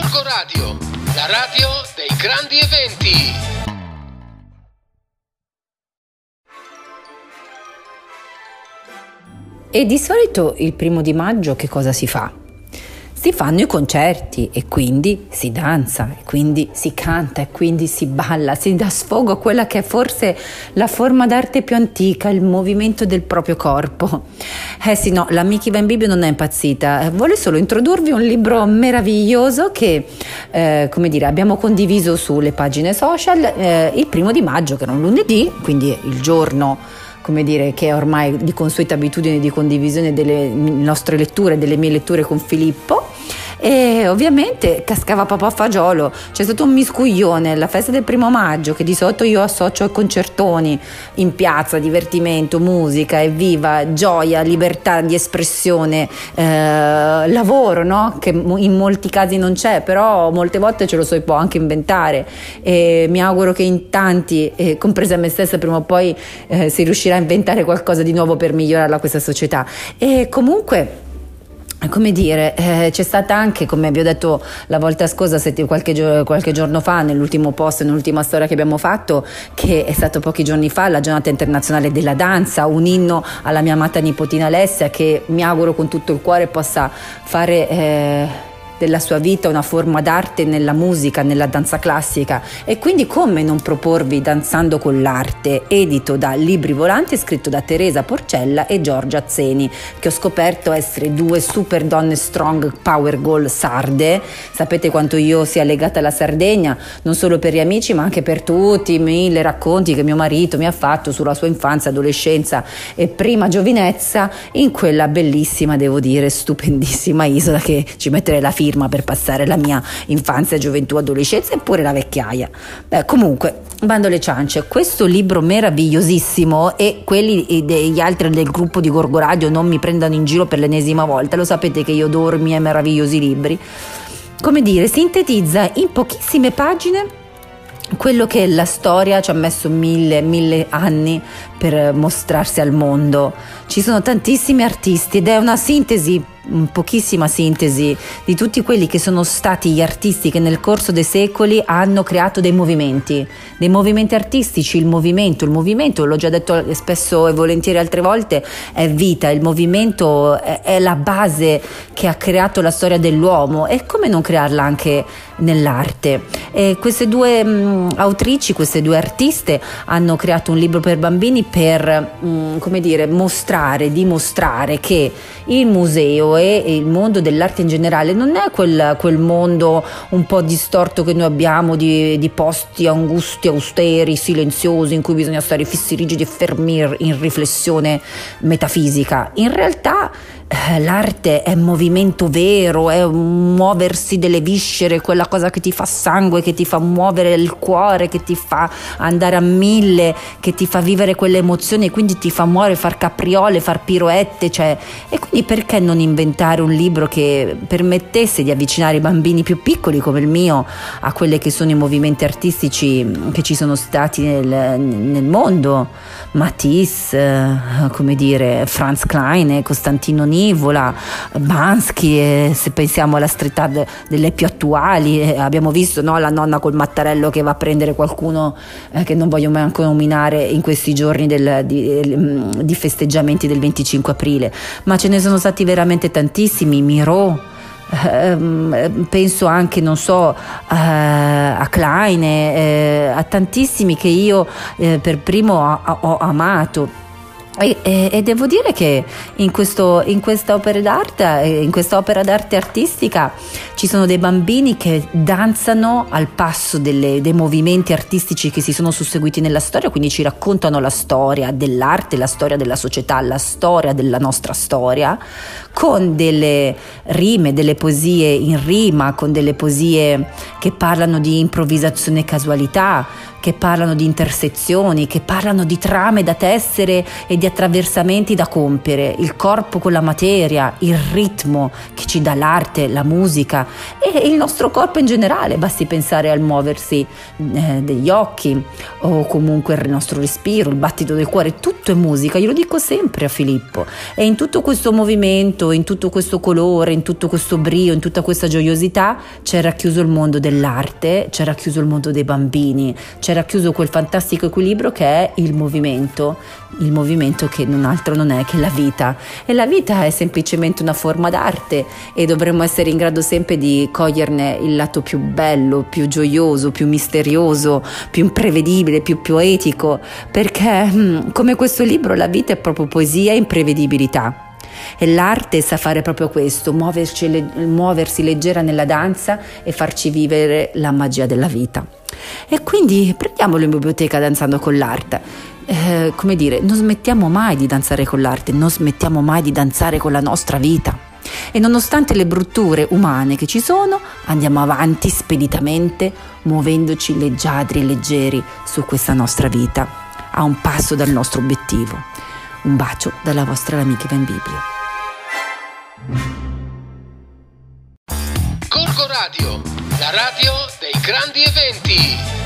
Gorgo Radio, la radio dei grandi eventi. E di solito il primo di maggio che cosa si fa? Si fanno i concerti e quindi si danza, e quindi si canta, e quindi si balla, si dà sfogo a quella che è forse la forma d'arte più antica, il movimento del proprio corpo. Eh sì, no, la Miki Van Bibbio non è impazzita, eh, vuole solo introdurvi un libro meraviglioso che, eh, come dire, abbiamo condiviso sulle pagine social eh, il primo di maggio, che era un lunedì, quindi il giorno come dire, che è ormai di consueta abitudine di condivisione delle nostre letture, delle mie letture con Filippo e ovviamente cascava proprio a fagiolo. C'è stato un miscuglione alla festa del primo maggio che di solito io associo ai concertoni in piazza, divertimento, musica, evviva, gioia, libertà di espressione, eh, lavoro, no? che in molti casi non c'è, però molte volte ce lo si può anche inventare e mi auguro che in tanti, eh, compresa me stessa, prima o poi eh, si riuscirà a inventare qualcosa di nuovo per migliorare questa società. E comunque come dire, eh, c'è stata anche, come vi ho detto la volta scorsa, qualche, qualche, giorno fa, nell'ultimo post, nell'ultima storia che abbiamo fatto, che è stato pochi giorni fa, la giornata internazionale della danza, un inno alla mia amata nipotina Alessia che mi auguro con tutto il cuore possa fare... Eh, della sua vita una forma d'arte nella musica, nella danza classica. E quindi come non proporvi Danzando con l'arte, edito da Libri Volanti scritto da Teresa Porcella e Giorgia Zeni, che ho scoperto essere due super donne strong power goal sarde. Sapete quanto io sia legata alla Sardegna, non solo per gli amici ma anche per tutti i mille racconti che mio marito mi ha fatto sulla sua infanzia, adolescenza e prima giovinezza in quella bellissima, devo dire, stupendissima isola che ci metterei la fine firma per passare la mia infanzia, gioventù, adolescenza e pure la vecchiaia. Beh, comunque, bando le ciance, questo libro meravigliosissimo e quelli degli altri del gruppo di Gorgo Radio non mi prendano in giro per l'ennesima volta, lo sapete che io adoro i miei meravigliosi libri. Come dire, sintetizza in pochissime pagine quello che la storia ci ha messo mille, mille anni per mostrarsi al mondo. Ci sono tantissimi artisti ed è una sintesi pochissima sintesi di tutti quelli che sono stati gli artisti che nel corso dei secoli hanno creato dei movimenti, dei movimenti artistici, il movimento, il movimento, l'ho già detto spesso e volentieri altre volte, è vita, il movimento è, è la base che ha creato la storia dell'uomo e come non crearla anche nell'arte. E queste due mh, autrici, queste due artiste hanno creato un libro per bambini per, mh, come dire, mostrare, dimostrare che il museo e il mondo dell'arte in generale non è quel, quel mondo un po' distorto che noi abbiamo di, di, posti angusti, austeri, silenziosi, in cui bisogna stare fissi, rigidi e fermi in riflessione metafisica. In realtà l'arte è movimento vero, è muoversi delle viscere, quella cosa che ti fa sangue, che ti fa muovere il cuore, che ti fa andare a mille, che ti fa vivere quelle emozioni, quindi ti fa muovere, far capriole, far piroette, cioè, e quindi perché non inventare un libro che permettesse di avvicinare i bambini più piccoli come il mio a quelli che sono i movimenti artistici che ci sono stati nel, nel mondo? Matisse, eh, come dire, Franz Klein, Costantino Nini, Nivola, Bansky, e se pensiamo alla street art delle più attuali, eh, abbiamo visto no, la nonna col mattarello che va a prendere qualcuno eh, che non voglio manco nominare in questi giorni del, di, mm, di festeggiamenti del 25 aprile, ma ce ne sono stati veramente tantissimi, Miro. Uh, penso anche, non so, uh, a Klein, uh, a tantissimi che io eh, per primo ho amato. E, e, e, devo dire che in, questo, in, questa opera d'arte, eh, in questa d'arte artistica ci sono dei bambini che danzano al passo delle, dei movimenti artistici che si sono susseguiti nella storia, quindi ci raccontano la storia dell'arte, la storia della società, la storia della nostra storia, con delle rime, delle poesie in rima, con delle poesie che parlano di improvvisazione e casualità, che parlano di intersezioni, che parlano di trame da tessere e di attraversamenti da compiere, il corpo con la materia, il ritmo che ci dà l'arte, la musica e il nostro corpo in generale, basti pensare al muoversi eh, degli occhi o comunque il nostro respiro, il battito del cuore, tutto è musica, io lo dico sempre a Filippo. E in tutto questo movimento, in tutto questo colore, in tutto questo brio, in tutta questa gioiosità c'è racchiuso il mondo dell'arte, c'è racchiuso il mondo dei bambini, c'è racchiuso quel fantastico equilibrio che è il movimento, il movimento che non altro non è che la vita e la vita è semplicemente una forma d'arte e dovremmo essere in grado sempre di coglierne il lato più bello, più gioioso, più misterioso, più imprevedibile, più poetico, perché mm, come questo libro la vita è proprio poesia e imprevedibilità. E l'arte sa fare proprio questo, muoversi leggera nella danza e farci vivere la magia della vita. E quindi prendiamolo in biblioteca danzando con l'arte. Eh, come dire, non smettiamo mai di danzare con l'arte, non smettiamo mai di danzare con la nostra vita. E nonostante le brutture umane che ci sono, andiamo avanti speditamente, muovendoci leggiadri e leggeri su questa nostra vita, a un passo dal nostro obiettivo. Un bacio dalla vostra amica Ivan Biblio. Corco Radio, la radio dei grandi eventi.